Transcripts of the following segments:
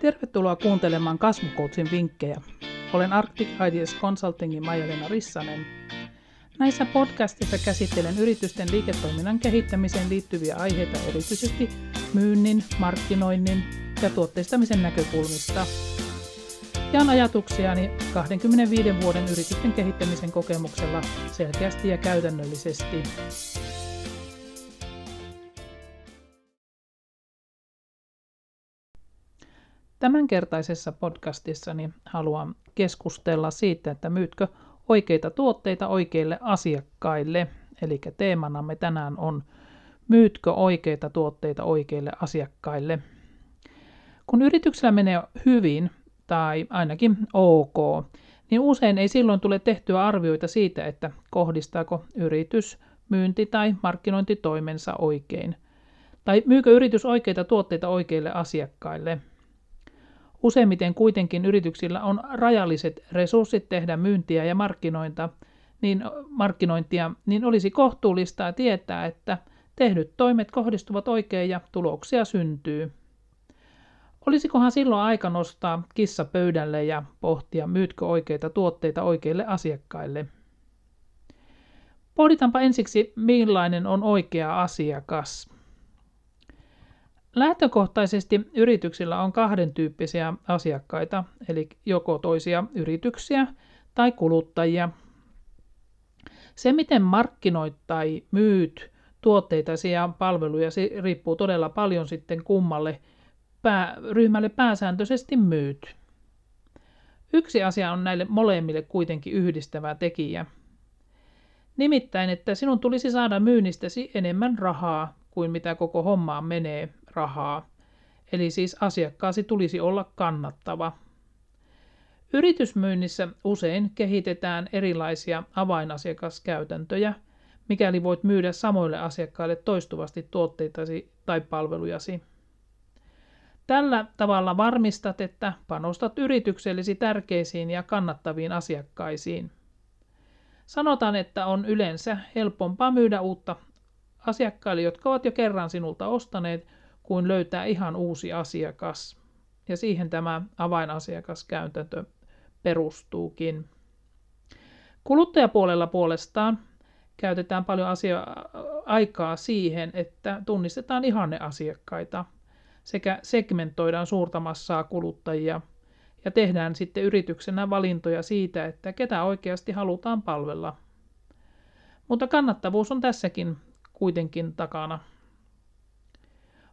Tervetuloa kuuntelemaan Kasvukoutsin vinkkejä. Olen Arctic Ideas Consultingin Maija-Leena Rissanen. Näissä podcastissa käsittelen yritysten liiketoiminnan kehittämiseen liittyviä aiheita erityisesti myynnin, markkinoinnin ja tuotteistamisen näkökulmista. Jaan ajatuksiani 25 vuoden yritysten kehittämisen kokemuksella selkeästi ja käytännöllisesti. Tämänkertaisessa podcastissani haluan keskustella siitä, että myytkö oikeita tuotteita oikeille asiakkaille. Eli teemanamme tänään on myytkö oikeita tuotteita oikeille asiakkaille. Kun yrityksellä menee hyvin, tai ainakin ok, niin usein ei silloin tule tehtyä arvioita siitä, että kohdistaako yritys myynti- tai markkinointitoimensa oikein. Tai myykö yritys oikeita tuotteita oikeille asiakkaille – Useimmiten kuitenkin yrityksillä on rajalliset resurssit tehdä myyntiä ja markkinointia, niin, markkinointia, niin olisi kohtuullista tietää, että tehdyt toimet kohdistuvat oikein ja tuloksia syntyy. Olisikohan silloin aika nostaa kissa pöydälle ja pohtia, myytkö oikeita tuotteita oikeille asiakkaille? Pohditaanpa ensiksi, millainen on oikea asiakas. Lähtökohtaisesti yrityksillä on kahden tyyppisiä asiakkaita, eli joko toisia yrityksiä tai kuluttajia. Se, miten markkinoit tai myyt tuotteitasi ja palveluja, riippuu todella paljon sitten kummalle pää, ryhmälle pääsääntöisesti myyt. Yksi asia on näille molemmille kuitenkin yhdistävä tekijä. Nimittäin, että sinun tulisi saada myynnistäsi enemmän rahaa kuin mitä koko hommaan menee rahaa. Eli siis asiakkaasi tulisi olla kannattava. Yritysmyynnissä usein kehitetään erilaisia avainasiakaskäytäntöjä, mikäli voit myydä samoille asiakkaille toistuvasti tuotteitasi tai palvelujasi. Tällä tavalla varmistat, että panostat yrityksellesi tärkeisiin ja kannattaviin asiakkaisiin. Sanotaan, että on yleensä helpompaa myydä uutta asiakkaille, jotka ovat jo kerran sinulta ostaneet, kuin löytää ihan uusi asiakas. Ja siihen tämä avainasiakaskäytäntö perustuukin. Kuluttajapuolella puolestaan käytetään paljon asia- aikaa siihen, että tunnistetaan ihanneasiakkaita sekä segmentoidaan suurta massaa kuluttajia ja tehdään sitten yrityksenä valintoja siitä, että ketä oikeasti halutaan palvella. Mutta kannattavuus on tässäkin kuitenkin takana.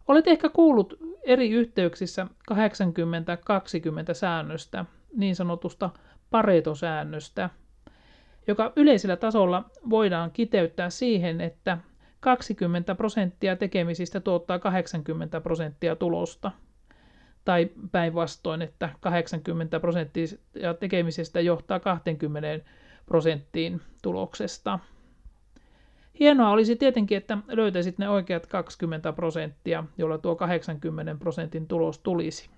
Olet ehkä kuullut eri yhteyksissä 80-20 säännöstä, niin sanotusta Pareto-säännöstä, joka yleisellä tasolla voidaan kiteyttää siihen, että 20 prosenttia tekemisistä tuottaa 80 prosenttia tulosta. Tai päinvastoin, että 80 prosenttia tekemisestä johtaa 20 prosenttiin tuloksesta. Hienoa olisi tietenkin, että löytäisit ne oikeat 20 prosenttia, jolla tuo 80 prosentin tulos tulisi.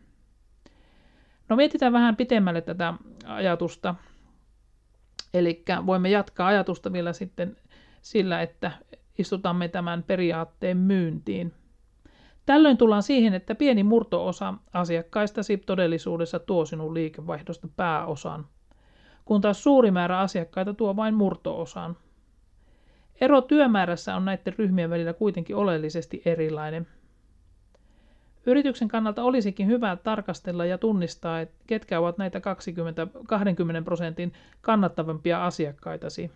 No mietitään vähän pitemmälle tätä ajatusta. Eli voimme jatkaa ajatusta vielä sitten sillä, että istutamme tämän periaatteen myyntiin. Tällöin tullaan siihen, että pieni murtoosa asiakkaistasi todellisuudessa tuo sinun liikevaihdosta pääosan, kun taas suuri määrä asiakkaita tuo vain murtoosan. Ero työmäärässä on näiden ryhmien välillä kuitenkin oleellisesti erilainen. Yrityksen kannalta olisikin hyvä tarkastella ja tunnistaa, että ketkä ovat näitä 20, 20 prosentin kannattavampia asiakkaitasi.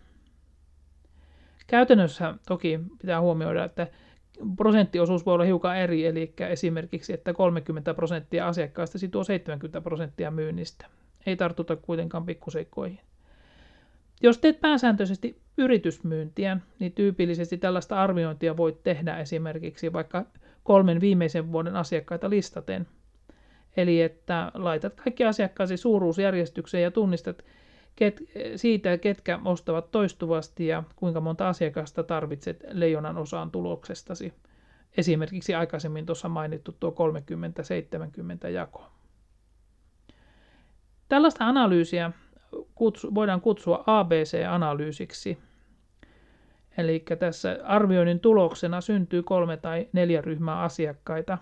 Käytännössä toki pitää huomioida, että prosenttiosuus voi olla hiukan eri, eli esimerkiksi, että 30 prosenttia asiakkaista tuo 70 prosenttia myynnistä. Ei tartuta kuitenkaan pikkuseikkoihin. Jos teet pääsääntöisesti yritysmyyntiä, niin tyypillisesti tällaista arviointia voit tehdä esimerkiksi vaikka kolmen viimeisen vuoden asiakkaita listaten. Eli että laitat kaikki asiakkaasi suuruusjärjestykseen ja tunnistat ket, siitä, ketkä ostavat toistuvasti ja kuinka monta asiakasta tarvitset leijonan osaan tuloksestasi. Esimerkiksi aikaisemmin tuossa mainittu tuo 30-70 jako. Tällaista analyysiä kutsu, voidaan kutsua ABC-analyysiksi. Eli tässä arvioinnin tuloksena syntyy kolme tai neljä ryhmää asiakkaita.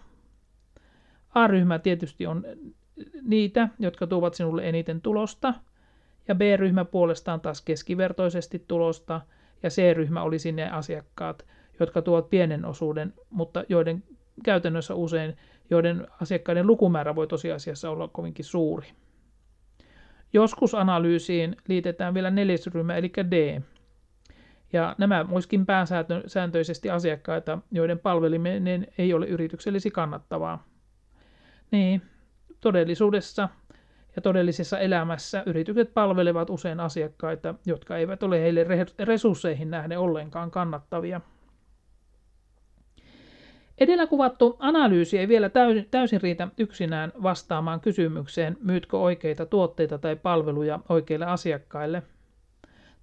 A-ryhmä tietysti on niitä, jotka tuovat sinulle eniten tulosta, ja B-ryhmä puolestaan taas keskivertoisesti tulosta, ja C-ryhmä olisi ne asiakkaat, jotka tuovat pienen osuuden, mutta joiden käytännössä usein, joiden asiakkaiden lukumäärä voi tosiasiassa olla kovinkin suuri. Joskus analyysiin liitetään vielä neljäs ryhmä, eli D. Ja nämä olisikin pääsääntöisesti asiakkaita, joiden palveliminen ei ole yrityksellesi kannattavaa. Niin, todellisuudessa ja todellisessa elämässä yritykset palvelevat usein asiakkaita, jotka eivät ole heille resursseihin nähden ollenkaan kannattavia. Edellä kuvattu analyysi ei vielä täysin riitä yksinään vastaamaan kysymykseen, myytkö oikeita tuotteita tai palveluja oikeille asiakkaille.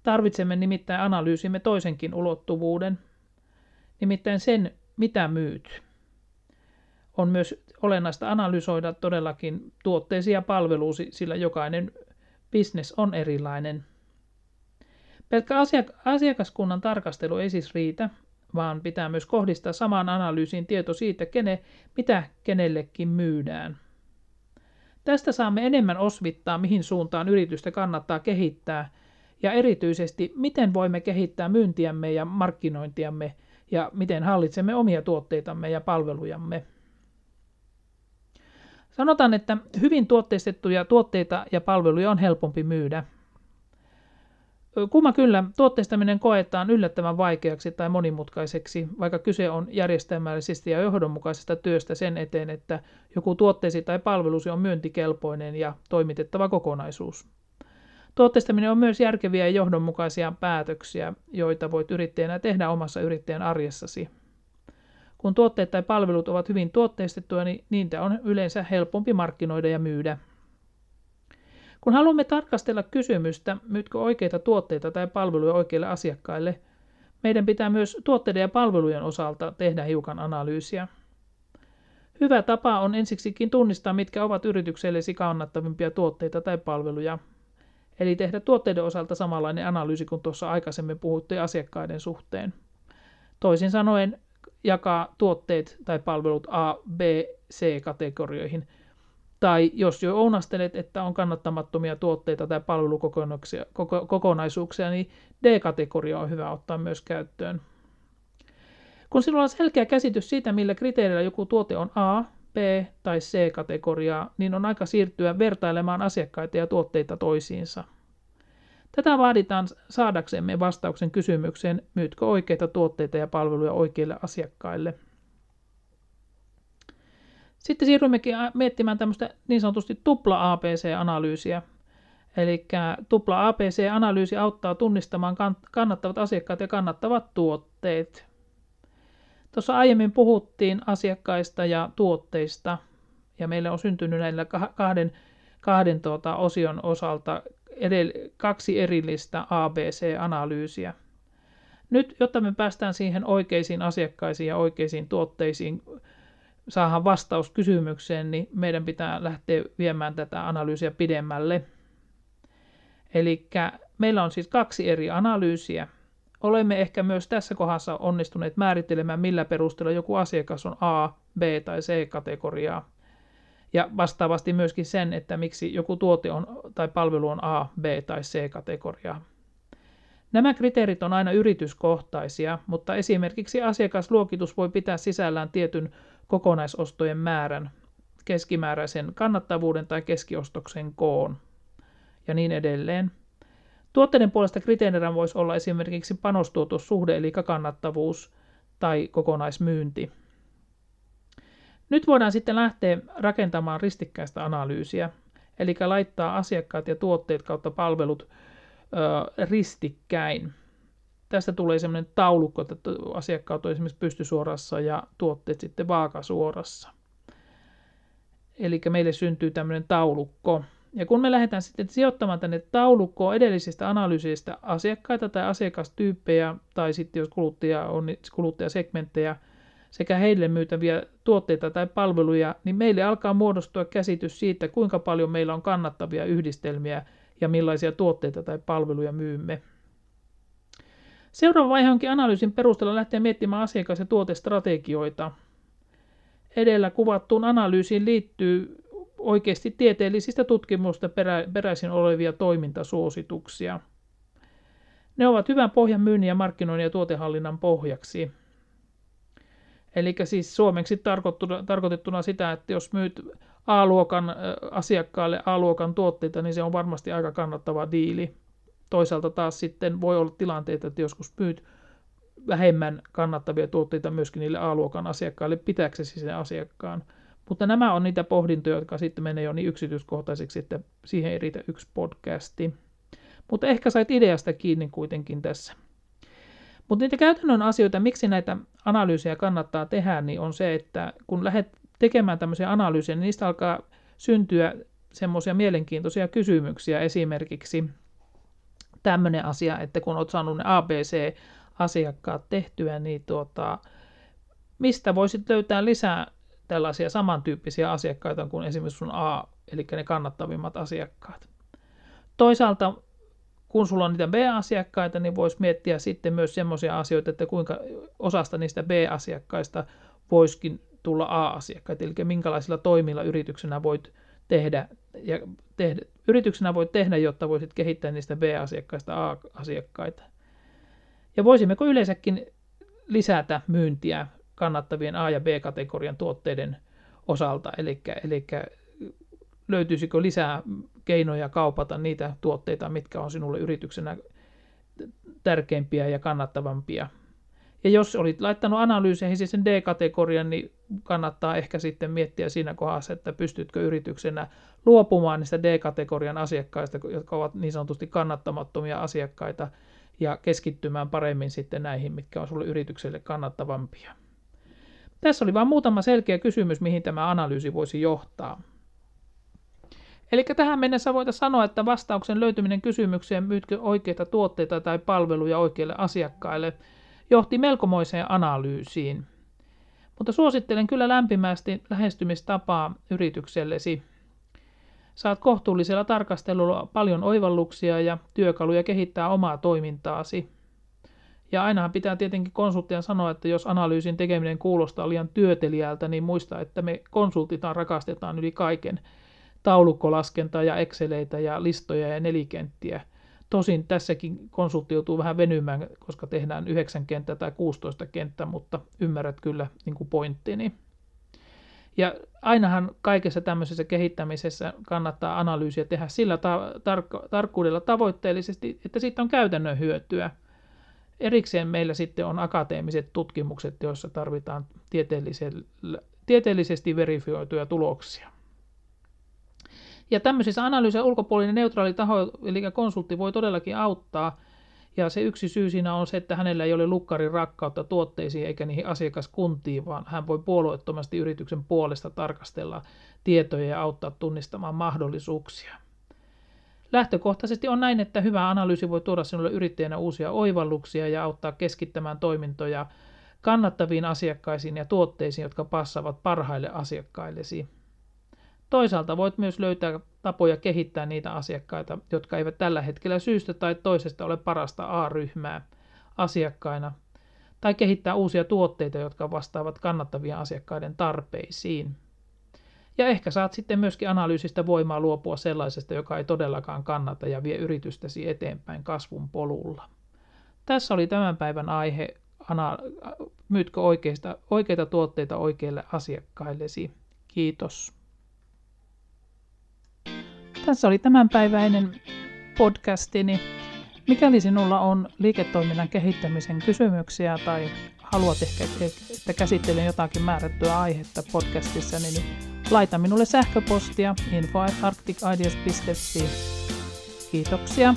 Tarvitsemme nimittäin analyysimme toisenkin ulottuvuuden, nimittäin sen, mitä myyt. On myös olennaista analysoida todellakin tuotteesi ja palvelusi, sillä jokainen bisnes on erilainen. Pelkkä asiakaskunnan tarkastelu ei siis riitä, vaan pitää myös kohdistaa samaan analyysiin tieto siitä, kene, mitä kenellekin myydään. Tästä saamme enemmän osvittaa, mihin suuntaan yritystä kannattaa kehittää, ja erityisesti, miten voimme kehittää myyntiämme ja markkinointiamme, ja miten hallitsemme omia tuotteitamme ja palvelujamme. Sanotaan, että hyvin tuotteistettuja tuotteita ja palveluja on helpompi myydä – Kumma kyllä, tuotteistaminen koetaan yllättävän vaikeaksi tai monimutkaiseksi, vaikka kyse on järjestelmällisesti ja johdonmukaisesta työstä sen eteen, että joku tuotteesi tai palvelusi on myyntikelpoinen ja toimitettava kokonaisuus. Tuotteistaminen on myös järkeviä ja johdonmukaisia päätöksiä, joita voit yrittäjänä tehdä omassa yrittäjän arjessasi. Kun tuotteet tai palvelut ovat hyvin tuotteistettuja, niin niitä on yleensä helpompi markkinoida ja myydä. Kun haluamme tarkastella kysymystä, myytkö oikeita tuotteita tai palveluja oikeille asiakkaille, meidän pitää myös tuotteiden ja palvelujen osalta tehdä hiukan analyysiä. Hyvä tapa on ensiksikin tunnistaa, mitkä ovat yrityksellesi kannattavimpia tuotteita tai palveluja. Eli tehdä tuotteiden osalta samanlainen analyysi kuin tuossa aikaisemmin puhuttiin asiakkaiden suhteen. Toisin sanoen jakaa tuotteet tai palvelut A, B, C-kategorioihin – tai jos jo ounastelet, että on kannattamattomia tuotteita tai palvelukokonaisuuksia, niin D-kategoria on hyvä ottaa myös käyttöön. Kun sinulla on selkeä käsitys siitä, millä kriteerillä joku tuote on A, B tai C-kategoriaa, niin on aika siirtyä vertailemaan asiakkaita ja tuotteita toisiinsa. Tätä vaaditaan saadaksemme vastauksen kysymykseen, myytkö oikeita tuotteita ja palveluja oikeille asiakkaille – sitten siirrymmekin miettimään tämmöistä niin sanotusti tupla APC-analyysiä. Eli tupla APC-analyysi auttaa tunnistamaan kannattavat asiakkaat ja kannattavat tuotteet. Tuossa aiemmin puhuttiin asiakkaista ja tuotteista, ja meille on syntynyt näillä kahden, kahden tuota osion osalta edell- kaksi erillistä ABC-analyysiä. Nyt, jotta me päästään siihen oikeisiin asiakkaisiin ja oikeisiin tuotteisiin, saadaan vastaus kysymykseen, niin meidän pitää lähteä viemään tätä analyysiä pidemmälle. Eli meillä on siis kaksi eri analyysiä. Olemme ehkä myös tässä kohdassa onnistuneet määrittelemään, millä perusteella joku asiakas on A, B tai C-kategoriaa. Ja vastaavasti myöskin sen, että miksi joku tuote on, tai palvelu on A, B tai C-kategoriaa. Nämä kriteerit on aina yrityskohtaisia, mutta esimerkiksi asiakasluokitus voi pitää sisällään tietyn kokonaisostojen määrän, keskimääräisen kannattavuuden tai keskiostoksen koon ja niin edelleen. Tuotteiden puolesta kriteerinä voisi olla esimerkiksi panostuotossuhde eli kannattavuus tai kokonaismyynti. Nyt voidaan sitten lähteä rakentamaan ristikkäistä analyysiä, eli laittaa asiakkaat ja tuotteet kautta palvelut ö, ristikkäin tästä tulee sellainen taulukko, että asiakkaat on esimerkiksi pystysuorassa ja tuotteet sitten vaakasuorassa. Eli meille syntyy tämmöinen taulukko. Ja kun me lähdetään sitten sijoittamaan tänne taulukkoon edellisistä analyysistä asiakkaita tai asiakastyyppejä, tai sitten jos kuluttaja on niin kuluttajasegmenttejä, sekä heille myytäviä tuotteita tai palveluja, niin meille alkaa muodostua käsitys siitä, kuinka paljon meillä on kannattavia yhdistelmiä ja millaisia tuotteita tai palveluja myymme. Seuraava vaihe onkin analyysin perusteella lähteä miettimään asiakas- ja tuotestrategioita. edellä kuvattuun analyysiin liittyy oikeasti tieteellisistä tutkimusta perä, peräisin olevia toimintasuosituksia. Ne ovat hyvän pohjan myynnin ja markkinoinnin ja tuotehallinnan pohjaksi. Eli siis suomeksi tarkoitettuna sitä, että jos myyt A-luokan asiakkaalle A-luokan tuotteita, niin se on varmasti aika kannattava diili. Toisaalta taas sitten voi olla tilanteita, että joskus myyt vähemmän kannattavia tuotteita myöskin niille A-luokan asiakkaille pitääksesi sen asiakkaan. Mutta nämä on niitä pohdintoja, jotka sitten menee jo niin yksityiskohtaisiksi, että siihen ei riitä yksi podcasti. Mutta ehkä sait ideasta kiinni kuitenkin tässä. Mutta niitä käytännön asioita, miksi näitä analyysejä kannattaa tehdä, niin on se, että kun lähdet tekemään tämmöisiä analyysejä, niin niistä alkaa syntyä semmoisia mielenkiintoisia kysymyksiä. Esimerkiksi tämmöinen asia, että kun olet saanut ne ABC-asiakkaat tehtyä, niin tuota, mistä voisit löytää lisää tällaisia samantyyppisiä asiakkaita kuin esimerkiksi sun A, eli ne kannattavimmat asiakkaat. Toisaalta kun sulla on niitä B-asiakkaita, niin voisi miettiä sitten myös semmoisia asioita, että kuinka osasta niistä B-asiakkaista voisikin tulla A-asiakkaita, eli minkälaisilla toimilla yrityksenä voit tehdä, ja tehdä, yrityksenä voit tehdä, jotta voisit kehittää niistä B-asiakkaista A-asiakkaita. Ja voisimmeko yleensäkin lisätä myyntiä kannattavien A- ja B-kategorian tuotteiden osalta, eli, eli löytyisikö lisää keinoja kaupata niitä tuotteita, mitkä on sinulle yrityksenä tärkeimpiä ja kannattavampia. Ja jos olit laittanut analyyseihin siis sen D-kategorian, niin kannattaa ehkä sitten miettiä siinä kohdassa, että pystytkö yrityksenä luopumaan niistä D-kategorian asiakkaista, jotka ovat niin sanotusti kannattamattomia asiakkaita, ja keskittymään paremmin sitten näihin, mitkä on sulle yritykselle kannattavampia. Tässä oli vain muutama selkeä kysymys, mihin tämä analyysi voisi johtaa. Eli tähän mennessä voitaisiin sanoa, että vastauksen löytyminen kysymykseen, myytkö oikeita tuotteita tai palveluja oikeille asiakkaille, johti melkomoiseen analyysiin. Mutta suosittelen kyllä lämpimästi lähestymistapaa yrityksellesi. Saat kohtuullisella tarkastelulla paljon oivalluksia ja työkaluja kehittää omaa toimintaasi. Ja ainahan pitää tietenkin konsulttian sanoa, että jos analyysin tekeminen kuulostaa liian työtelijältä, niin muista, että me konsultitaan rakastetaan yli kaiken taulukkolaskentaa ja exceleitä ja listoja ja nelikenttiä. Tosin tässäkin konsultti joutuu vähän venymään, koska tehdään 9 kenttä tai 16 kenttä, mutta ymmärrät kyllä niin kuin pointtini. Ja ainahan kaikessa tämmöisessä kehittämisessä kannattaa analyysiä tehdä sillä ta- tar- tarkkuudella tavoitteellisesti, että siitä on käytännön hyötyä – Erikseen meillä sitten on akateemiset tutkimukset, joissa tarvitaan tieteellisesti verifioituja tuloksia. Ja tämmöisissä analyysissä ulkopuolinen neutraali taho, eli konsultti, voi todellakin auttaa. Ja se yksi syy siinä on se, että hänellä ei ole lukkarin rakkautta tuotteisiin eikä niihin asiakaskuntiin, vaan hän voi puolueettomasti yrityksen puolesta tarkastella tietoja ja auttaa tunnistamaan mahdollisuuksia. Lähtökohtaisesti on näin, että hyvä analyysi voi tuoda sinulle yrittäjänä uusia oivalluksia ja auttaa keskittämään toimintoja kannattaviin asiakkaisiin ja tuotteisiin, jotka passaavat parhaille asiakkaillesi. Toisaalta voit myös löytää tapoja kehittää niitä asiakkaita, jotka eivät tällä hetkellä syystä tai toisesta ole parasta A-ryhmää asiakkaina, tai kehittää uusia tuotteita, jotka vastaavat kannattavia asiakkaiden tarpeisiin. Ja ehkä saat sitten myöskin analyysistä voimaa luopua sellaisesta, joka ei todellakaan kannata ja vie yritystäsi eteenpäin kasvun polulla. Tässä oli tämän päivän aihe, ana, myytkö oikeista, oikeita tuotteita oikeille asiakkaillesi. Kiitos. Tässä oli tämänpäiväinen podcastini. Mikäli sinulla on liiketoiminnan kehittämisen kysymyksiä tai haluat ehkä, että käsittelen jotakin määrättyä aihetta podcastissa, niin laita minulle sähköpostia info.arcticideas.fi. Kiitoksia.